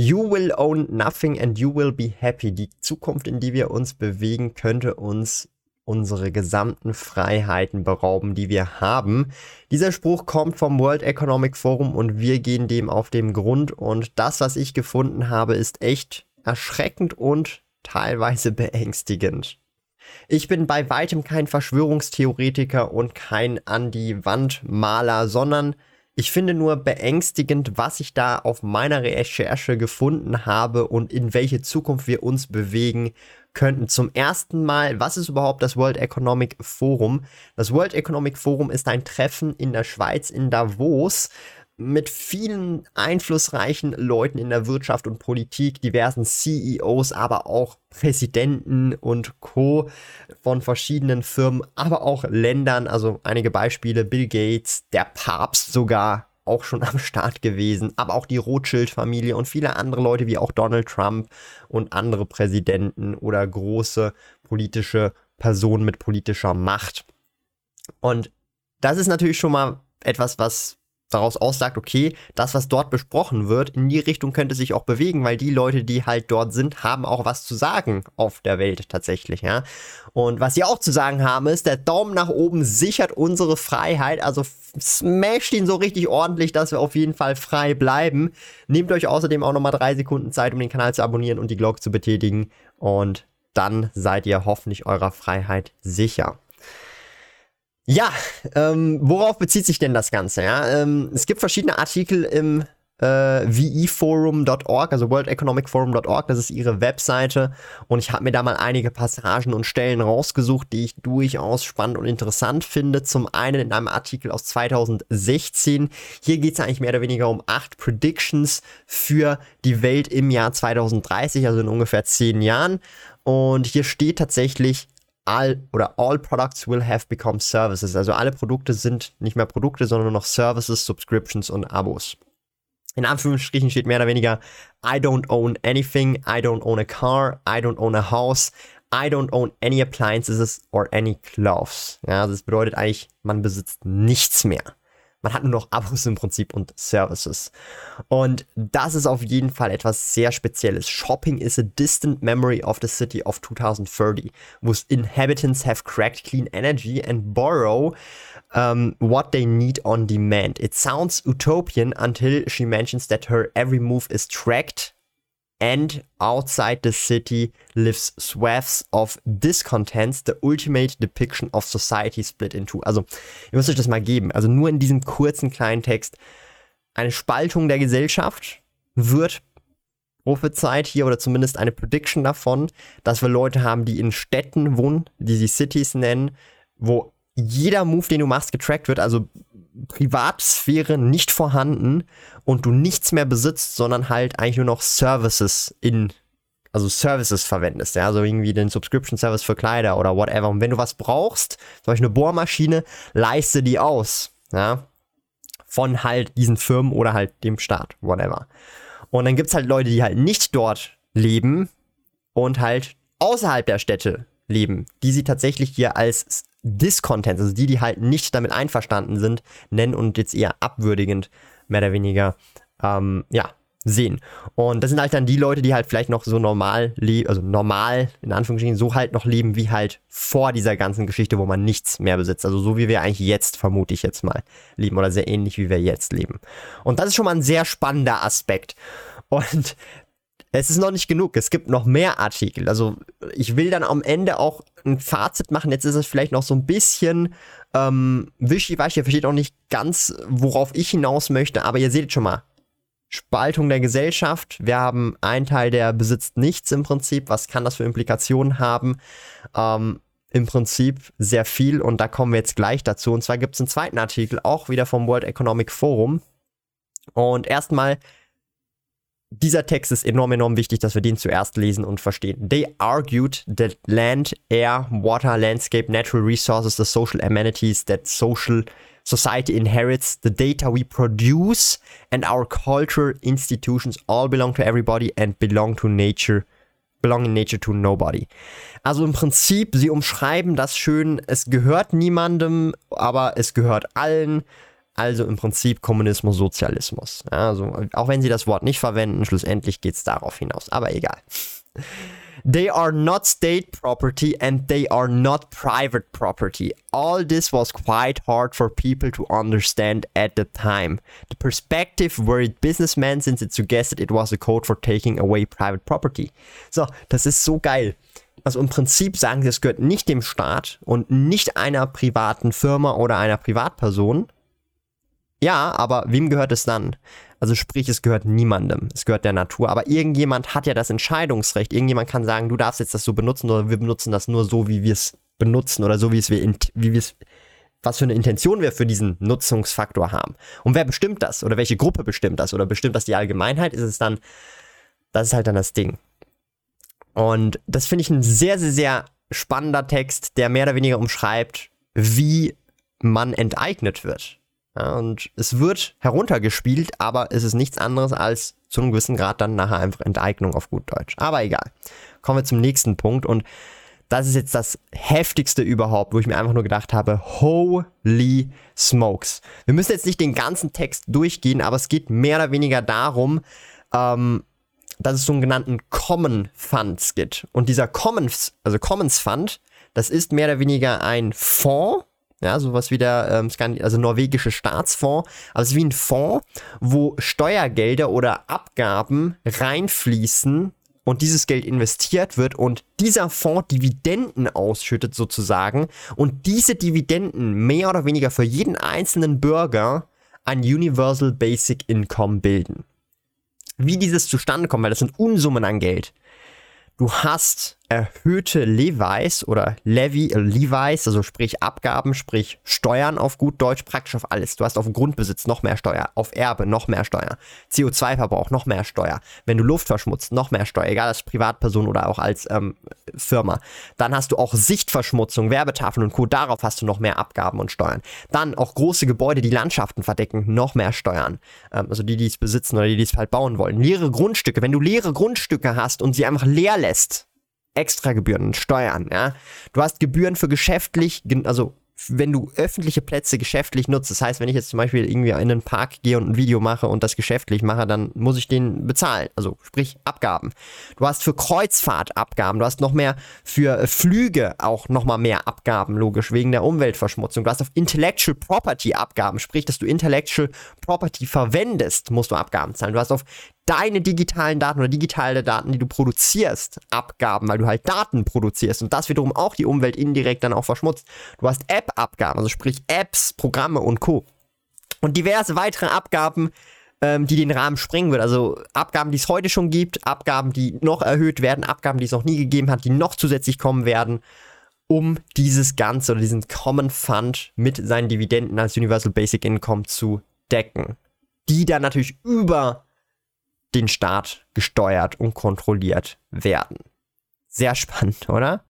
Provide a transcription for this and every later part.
You will own nothing and you will be happy. Die Zukunft, in die wir uns bewegen, könnte uns unsere gesamten Freiheiten berauben, die wir haben. Dieser Spruch kommt vom World Economic Forum und wir gehen dem auf den Grund und das, was ich gefunden habe, ist echt erschreckend und teilweise beängstigend. Ich bin bei weitem kein Verschwörungstheoretiker und kein An die Wand Maler, sondern ich finde nur beängstigend, was ich da auf meiner Recherche gefunden habe und in welche Zukunft wir uns bewegen könnten. Zum ersten Mal, was ist überhaupt das World Economic Forum? Das World Economic Forum ist ein Treffen in der Schweiz, in Davos, mit vielen einflussreichen Leuten in der Wirtschaft und Politik, diversen CEOs, aber auch Präsidenten und Co. von verschiedenen Firmen, aber auch Ländern. Also einige Beispiele, Bill Gates, der Papst sogar auch schon am Start gewesen, aber auch die Rothschild-Familie und viele andere Leute wie auch Donald Trump und andere Präsidenten oder große politische Personen mit politischer Macht. Und das ist natürlich schon mal etwas, was daraus aussagt, okay, das, was dort besprochen wird, in die Richtung könnte sich auch bewegen, weil die Leute, die halt dort sind, haben auch was zu sagen auf der Welt tatsächlich, ja. Und was sie auch zu sagen haben, ist, der Daumen nach oben sichert unsere Freiheit, also smasht ihn so richtig ordentlich, dass wir auf jeden Fall frei bleiben. Nehmt euch außerdem auch nochmal drei Sekunden Zeit, um den Kanal zu abonnieren und die Glocke zu betätigen und dann seid ihr hoffentlich eurer Freiheit sicher. Ja, ähm, worauf bezieht sich denn das Ganze? Ja? Ähm, es gibt verschiedene Artikel im äh, veforum.org, also worldeconomicforum.org, das ist ihre Webseite. Und ich habe mir da mal einige Passagen und Stellen rausgesucht, die ich durchaus spannend und interessant finde. Zum einen in einem Artikel aus 2016. Hier geht es eigentlich mehr oder weniger um acht Predictions für die Welt im Jahr 2030, also in ungefähr zehn Jahren. Und hier steht tatsächlich, all oder all products will have become services. Also alle Produkte sind nicht mehr Produkte, sondern nur noch Services, Subscriptions und Abos. In Anführungsstrichen steht mehr oder weniger I don't own anything, I don't own a car, I don't own a house, I don't own any appliances or any clothes. Ja, das bedeutet eigentlich, man besitzt nichts mehr. Man hat nur noch Abos im Prinzip und Services. Und das ist auf jeden Fall etwas sehr Spezielles. Shopping is a distant memory of the city of 2030, whose inhabitants have cracked clean energy and borrow um, what they need on demand. It sounds utopian until she mentions that her every move is tracked and outside the city lives swaths of discontents, the ultimate depiction of society split in two. Also, ihr müsst euch das mal geben. Also nur in diesem kurzen kleinen Text. Eine Spaltung der Gesellschaft wird prophezeit hier oder zumindest eine Prediction davon, dass wir Leute haben, die in Städten wohnen, die sie Cities nennen, wo jeder Move, den du machst, getrackt wird. Also Privatsphäre nicht vorhanden und du nichts mehr besitzt, sondern halt eigentlich nur noch Services in, also Services verwendest, ja, also irgendwie den Subscription Service für Kleider oder whatever. Und wenn du was brauchst, zum Beispiel eine Bohrmaschine, leiste die aus, ja, von halt diesen Firmen oder halt dem Staat, whatever. Und dann gibt es halt Leute, die halt nicht dort leben und halt außerhalb der Städte leben, die sie tatsächlich hier als Discontents, also die, die halt nicht damit einverstanden sind, nennen und jetzt eher abwürdigend mehr oder weniger, ähm, ja, sehen. Und das sind halt dann die Leute, die halt vielleicht noch so normal leben, also normal, in Anführungsstrichen, so halt noch leben wie halt vor dieser ganzen Geschichte, wo man nichts mehr besitzt. Also so wie wir eigentlich jetzt, vermute ich jetzt mal, leben oder sehr ähnlich wie wir jetzt leben. Und das ist schon mal ein sehr spannender Aspekt. Und es ist noch nicht genug. Es gibt noch mehr Artikel. Also ich will dann am Ende auch ein Fazit machen. Jetzt ist es vielleicht noch so ein bisschen ähm, wischiwaschi. Ihr versteht auch nicht ganz, worauf ich hinaus möchte. Aber ihr seht schon mal. Spaltung der Gesellschaft. Wir haben einen Teil, der besitzt nichts im Prinzip. Was kann das für Implikationen haben? Ähm, Im Prinzip sehr viel und da kommen wir jetzt gleich dazu. Und zwar gibt es einen zweiten Artikel, auch wieder vom World Economic Forum. Und erstmal dieser Text ist enorm, enorm wichtig, dass wir den zuerst lesen und verstehen. They argued that land, air, water, landscape, natural resources, the social amenities that social society inherits, the data we produce, and our culture, institutions all belong to everybody and belong to nature, belong in nature to nobody. Also im Prinzip, sie umschreiben das schön, es gehört niemandem, aber es gehört allen. Also im Prinzip Kommunismus, Sozialismus. Ja, also auch wenn sie das Wort nicht verwenden, schlussendlich geht es darauf hinaus. Aber egal. They are not state property and they are not private property. All this was quite hard for people to understand at the time. The perspective worried businessmen since it suggested it was a code for taking away private property. So, das ist so geil. Also im Prinzip sagen sie, es gehört nicht dem Staat und nicht einer privaten Firma oder einer Privatperson, ja, aber wem gehört es dann? Also sprich, es gehört niemandem. Es gehört der Natur. Aber irgendjemand hat ja das Entscheidungsrecht. Irgendjemand kann sagen, du darfst jetzt das so benutzen oder wir benutzen das nur so, wie wir es benutzen oder so, wie wir es, was für eine Intention wir für diesen Nutzungsfaktor haben. Und wer bestimmt das? Oder welche Gruppe bestimmt das? Oder bestimmt das die Allgemeinheit? Ist es dann, das ist halt dann das Ding. Und das finde ich ein sehr, sehr, sehr spannender Text, der mehr oder weniger umschreibt, wie man enteignet wird. Ja, und es wird heruntergespielt, aber es ist nichts anderes als zu einem gewissen Grad dann nachher einfach Enteignung auf gut Deutsch. Aber egal. Kommen wir zum nächsten Punkt und das ist jetzt das heftigste überhaupt, wo ich mir einfach nur gedacht habe, holy smokes. Wir müssen jetzt nicht den ganzen Text durchgehen, aber es geht mehr oder weniger darum, ähm, dass es so einen genannten Common Funds gibt. Und dieser Commons, also Commons Fund, das ist mehr oder weniger ein Fonds, ja, sowas wie der ähm, also norwegische Staatsfonds, ist wie ein Fonds, wo Steuergelder oder Abgaben reinfließen und dieses Geld investiert wird und dieser Fonds Dividenden ausschüttet sozusagen und diese Dividenden mehr oder weniger für jeden einzelnen Bürger ein Universal Basic Income bilden. Wie dieses zustande kommt, weil das sind Unsummen an Geld. Du hast erhöhte Levies oder Levy, äh, Levies, also sprich Abgaben, sprich Steuern auf gut Deutsch, praktisch auf alles. Du hast auf Grundbesitz noch mehr Steuer, auf Erbe noch mehr Steuer, CO2-Verbrauch noch mehr Steuer, wenn du Luft verschmutzt, noch mehr Steuer, egal als Privatperson oder auch als ähm, Firma. Dann hast du auch Sichtverschmutzung, Werbetafeln und Co. Darauf hast du noch mehr Abgaben und Steuern. Dann auch große Gebäude, die Landschaften verdecken, noch mehr Steuern. Ähm, also die, die es besitzen oder die, die es halt bauen wollen. Leere Grundstücke, wenn du leere Grundstücke hast und sie einfach leer lässt, Extragebühren, Steuern, ja. Du hast Gebühren für geschäftlich, also wenn du öffentliche Plätze geschäftlich nutzt, das heißt, wenn ich jetzt zum Beispiel irgendwie in einen Park gehe und ein Video mache und das geschäftlich mache, dann muss ich den bezahlen. Also sprich Abgaben. Du hast für Kreuzfahrt Abgaben, du hast noch mehr für Flüge auch nochmal mehr Abgaben, logisch, wegen der Umweltverschmutzung. Du hast auf Intellectual Property Abgaben, sprich, dass du Intellectual Property verwendest, musst du Abgaben zahlen. Du hast auf deine digitalen Daten oder digitale Daten, die du produzierst, Abgaben, weil du halt Daten produzierst und das wiederum auch die Umwelt indirekt dann auch verschmutzt. Du hast App-Abgaben, also sprich Apps, Programme und Co. Und diverse weitere Abgaben, ähm, die den Rahmen sprengen wird. Also Abgaben, die es heute schon gibt, Abgaben, die noch erhöht werden, Abgaben, die es noch nie gegeben hat, die noch zusätzlich kommen werden, um dieses Ganze oder diesen Common Fund mit seinen Dividenden als Universal Basic Income zu decken. Die dann natürlich über den Staat gesteuert und kontrolliert werden. Sehr spannend, oder?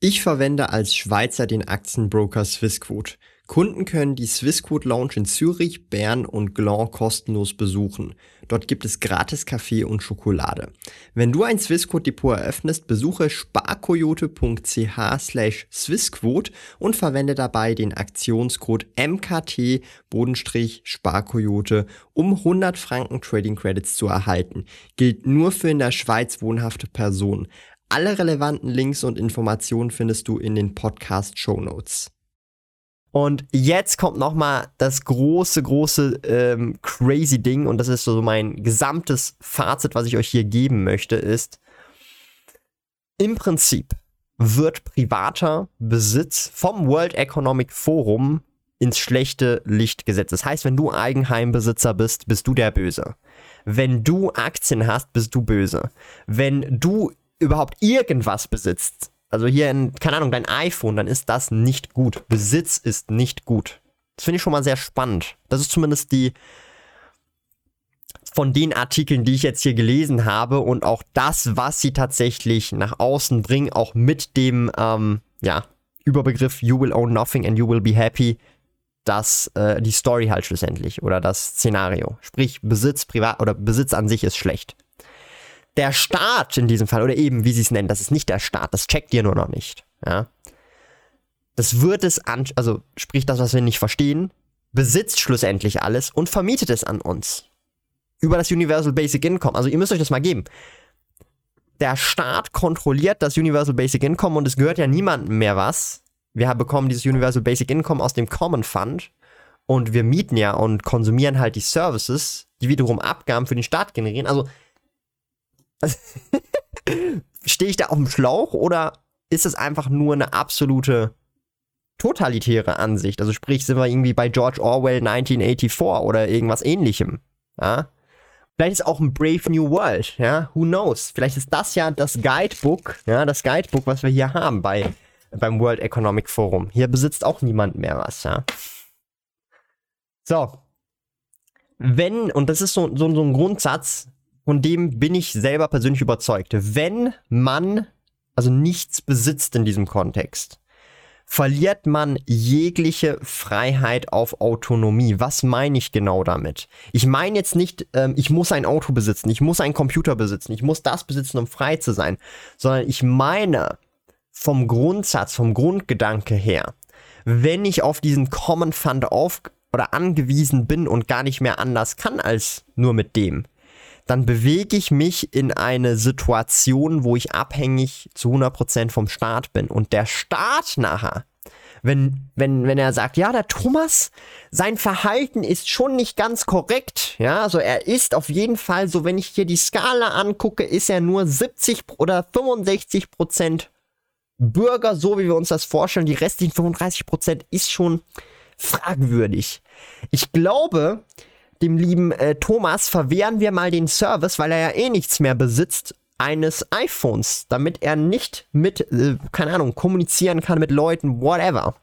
Ich verwende als Schweizer den Aktienbroker Swissquote. Kunden können die Swissquote Lounge in Zürich, Bern und Gland kostenlos besuchen. Dort gibt es gratis Kaffee und Schokolade. Wenn du ein Swissquote Depot eröffnest, besuche sparkoyote.ch slash Swissquote und verwende dabei den Aktionscode MKT Sparkoyote, um 100 Franken Trading Credits zu erhalten. Gilt nur für in der Schweiz wohnhafte Personen. Alle relevanten Links und Informationen findest du in den Podcast Show Notes. Und jetzt kommt nochmal das große, große ähm, crazy Ding und das ist so mein gesamtes Fazit, was ich euch hier geben möchte, ist, im Prinzip wird privater Besitz vom World Economic Forum ins schlechte Licht gesetzt. Das heißt, wenn du Eigenheimbesitzer bist, bist du der Böse. Wenn du Aktien hast, bist du böse. Wenn du überhaupt irgendwas besitzt, also hier in, keine Ahnung, dein iPhone, dann ist das nicht gut. Besitz ist nicht gut. Das finde ich schon mal sehr spannend. Das ist zumindest die, von den Artikeln, die ich jetzt hier gelesen habe und auch das, was sie tatsächlich nach außen bringen, auch mit dem ähm, ja, Überbegriff You will own nothing and you will be happy, das äh, die Story halt schlussendlich oder das Szenario. Sprich, Besitz privat oder Besitz an sich ist schlecht. Der Staat in diesem Fall, oder eben, wie sie es nennen, das ist nicht der Staat, das checkt ihr nur noch nicht. Ja. Das wird es an, also sprich das, was wir nicht verstehen, besitzt schlussendlich alles und vermietet es an uns. Über das Universal Basic Income. Also ihr müsst euch das mal geben. Der Staat kontrolliert das Universal Basic Income und es gehört ja niemandem mehr was. Wir bekommen dieses Universal Basic Income aus dem Common Fund und wir mieten ja und konsumieren halt die Services, die wiederum Abgaben für den Staat generieren. Also, stehe ich da auf dem Schlauch oder ist es einfach nur eine absolute totalitäre Ansicht. Also sprich, sind wir irgendwie bei George Orwell 1984 oder irgendwas ähnlichem. Ja? Vielleicht ist auch ein Brave New World, ja, who knows? Vielleicht ist das ja das Guidebook, ja, das Guidebook, was wir hier haben bei, beim World Economic Forum. Hier besitzt auch niemand mehr was, ja. So. Wenn, und das ist so, so, so ein Grundsatz, von dem bin ich selber persönlich überzeugt, wenn man also nichts besitzt in diesem Kontext, verliert man jegliche Freiheit auf Autonomie. Was meine ich genau damit? Ich meine jetzt nicht, ähm, ich muss ein Auto besitzen, ich muss einen Computer besitzen, ich muss das besitzen, um frei zu sein, sondern ich meine vom Grundsatz, vom Grundgedanke her, wenn ich auf diesen Common Fund auf oder angewiesen bin und gar nicht mehr anders kann als nur mit dem, dann bewege ich mich in eine Situation, wo ich abhängig zu 100% vom Staat bin. Und der Staat nachher, wenn, wenn, wenn er sagt, ja, der Thomas, sein Verhalten ist schon nicht ganz korrekt, ja, also er ist auf jeden Fall, so wenn ich hier die Skala angucke, ist er nur 70 oder 65% Bürger, so wie wir uns das vorstellen, die restlichen 35% ist schon fragwürdig. Ich glaube, dem lieben äh, Thomas verwehren wir mal den Service, weil er ja eh nichts mehr besitzt, eines iPhones, damit er nicht mit, äh, keine Ahnung, kommunizieren kann mit Leuten, whatever.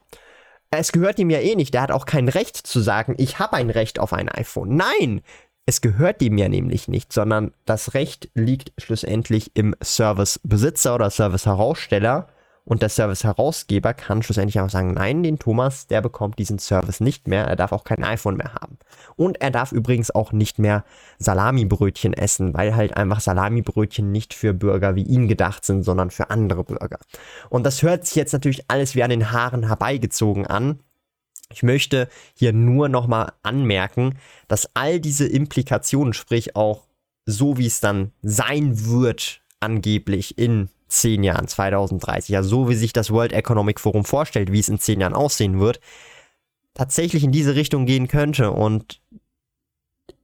Es gehört ihm ja eh nicht, der hat auch kein Recht zu sagen, ich habe ein Recht auf ein iPhone. Nein, es gehört ihm ja nämlich nicht, sondern das Recht liegt schlussendlich im Servicebesitzer oder Serviceheraussteller und der Service-Herausgeber kann schlussendlich auch sagen, nein, den Thomas, der bekommt diesen Service nicht mehr. Er darf auch kein iPhone mehr haben. Und er darf übrigens auch nicht mehr Salamibrötchen essen, weil halt einfach Salamibrötchen nicht für Bürger wie ihn gedacht sind, sondern für andere Bürger. Und das hört sich jetzt natürlich alles wie an den Haaren herbeigezogen an. Ich möchte hier nur nochmal anmerken, dass all diese Implikationen, sprich auch so wie es dann sein wird, angeblich in zehn Jahren, 2030, ja so wie sich das World Economic Forum vorstellt, wie es in zehn Jahren aussehen wird, tatsächlich in diese Richtung gehen könnte. Und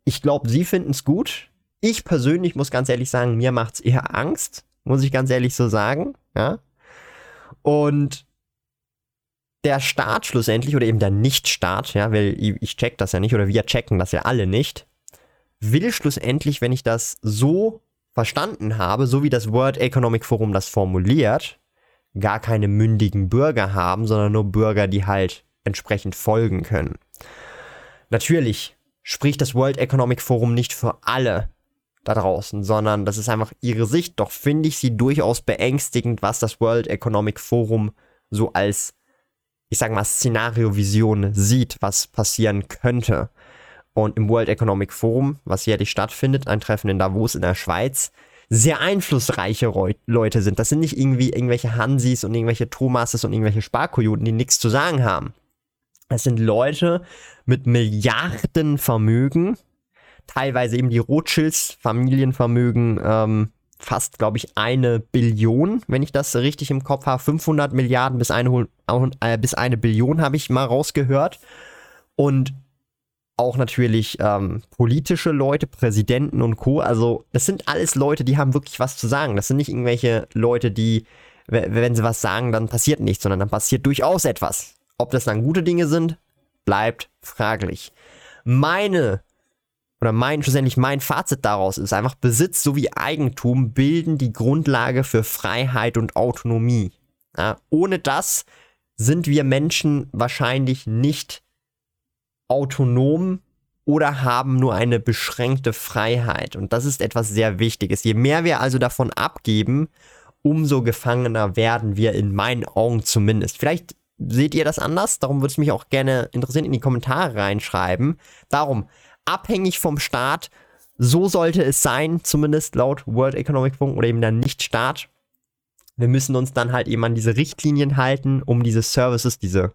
ich glaube, Sie finden es gut. Ich persönlich muss ganz ehrlich sagen, mir macht es eher Angst, muss ich ganz ehrlich so sagen. Ja. Und der Staat schlussendlich oder eben der Nicht-Staat, ja, weil ich check das ja nicht oder wir checken das ja alle nicht, will schlussendlich, wenn ich das so verstanden habe, so wie das World Economic Forum das formuliert, gar keine mündigen Bürger haben, sondern nur Bürger, die halt entsprechend folgen können. Natürlich spricht das World Economic Forum nicht für alle da draußen, sondern das ist einfach ihre Sicht. Doch finde ich sie durchaus beängstigend, was das World Economic Forum so als, ich sag mal, Szenario-Vision sieht, was passieren könnte. Und im World Economic Forum, was jährlich stattfindet, ein Treffen in Davos in der Schweiz, sehr einflussreiche Leute sind. Das sind nicht irgendwie irgendwelche Hansis und irgendwelche Thomases und irgendwelche Sparkojoten, die nichts zu sagen haben. Es sind Leute mit Milliardenvermögen, teilweise eben die Rothschilds Familienvermögen, ähm, fast, glaube ich, eine Billion, wenn ich das richtig im Kopf habe. 500 Milliarden bis eine, äh, bis eine Billion habe ich mal rausgehört. Und auch natürlich ähm, politische Leute, Präsidenten und Co. Also das sind alles Leute, die haben wirklich was zu sagen. Das sind nicht irgendwelche Leute, die, wenn sie was sagen, dann passiert nichts, sondern dann passiert durchaus etwas. Ob das dann gute Dinge sind, bleibt fraglich. Meine oder mein schlussendlich mein Fazit daraus ist einfach Besitz sowie Eigentum bilden die Grundlage für Freiheit und Autonomie. Ja, ohne das sind wir Menschen wahrscheinlich nicht autonom oder haben nur eine beschränkte Freiheit. Und das ist etwas sehr Wichtiges. Je mehr wir also davon abgeben, umso gefangener werden wir in meinen Augen zumindest. Vielleicht seht ihr das anders, darum würde es mich auch gerne interessieren, in die Kommentare reinschreiben. Darum, abhängig vom Staat, so sollte es sein, zumindest laut World Economic Forum oder eben der Nicht-Staat. Wir müssen uns dann halt eben an diese Richtlinien halten, um diese Services, diese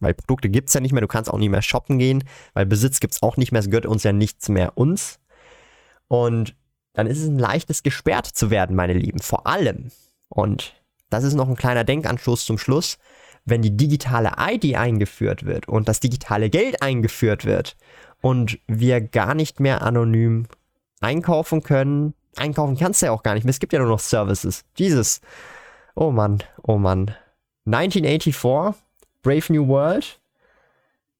weil Produkte gibt es ja nicht mehr, du kannst auch nicht mehr shoppen gehen, weil Besitz gibt es auch nicht mehr, es gehört uns ja nichts mehr uns. Und dann ist es ein leichtes, gesperrt zu werden, meine Lieben. Vor allem, und das ist noch ein kleiner Denkanstoß zum Schluss, wenn die digitale ID eingeführt wird und das digitale Geld eingeführt wird und wir gar nicht mehr anonym einkaufen können. Einkaufen kannst du ja auch gar nicht mehr. Es gibt ja nur noch Services. Jesus. Oh Mann, oh Mann. 1984 Brave New World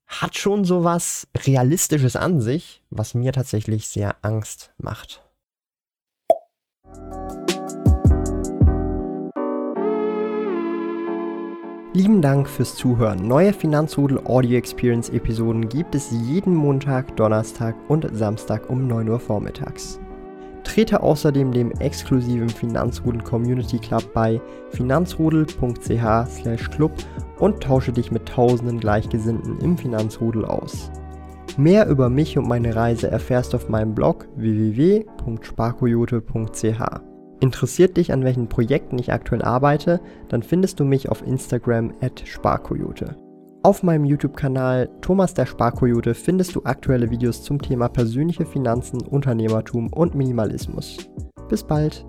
hat schon so was Realistisches an sich, was mir tatsächlich sehr Angst macht. Lieben Dank fürs Zuhören. Neue Finanzrudel Audio Experience Episoden gibt es jeden Montag, Donnerstag und Samstag um 9 Uhr vormittags. Trete außerdem dem exklusiven Finanzrudel Community Club bei finanzrudel.ch/club und tausche dich mit tausenden Gleichgesinnten im Finanzrudel aus. Mehr über mich und meine Reise erfährst du auf meinem Blog www.sparkoyote.ch. Interessiert dich, an welchen Projekten ich aktuell arbeite, dann findest du mich auf Instagram at sparkoyote. Auf meinem YouTube-Kanal Thomas der Sparkoyote findest du aktuelle Videos zum Thema persönliche Finanzen, Unternehmertum und Minimalismus. Bis bald!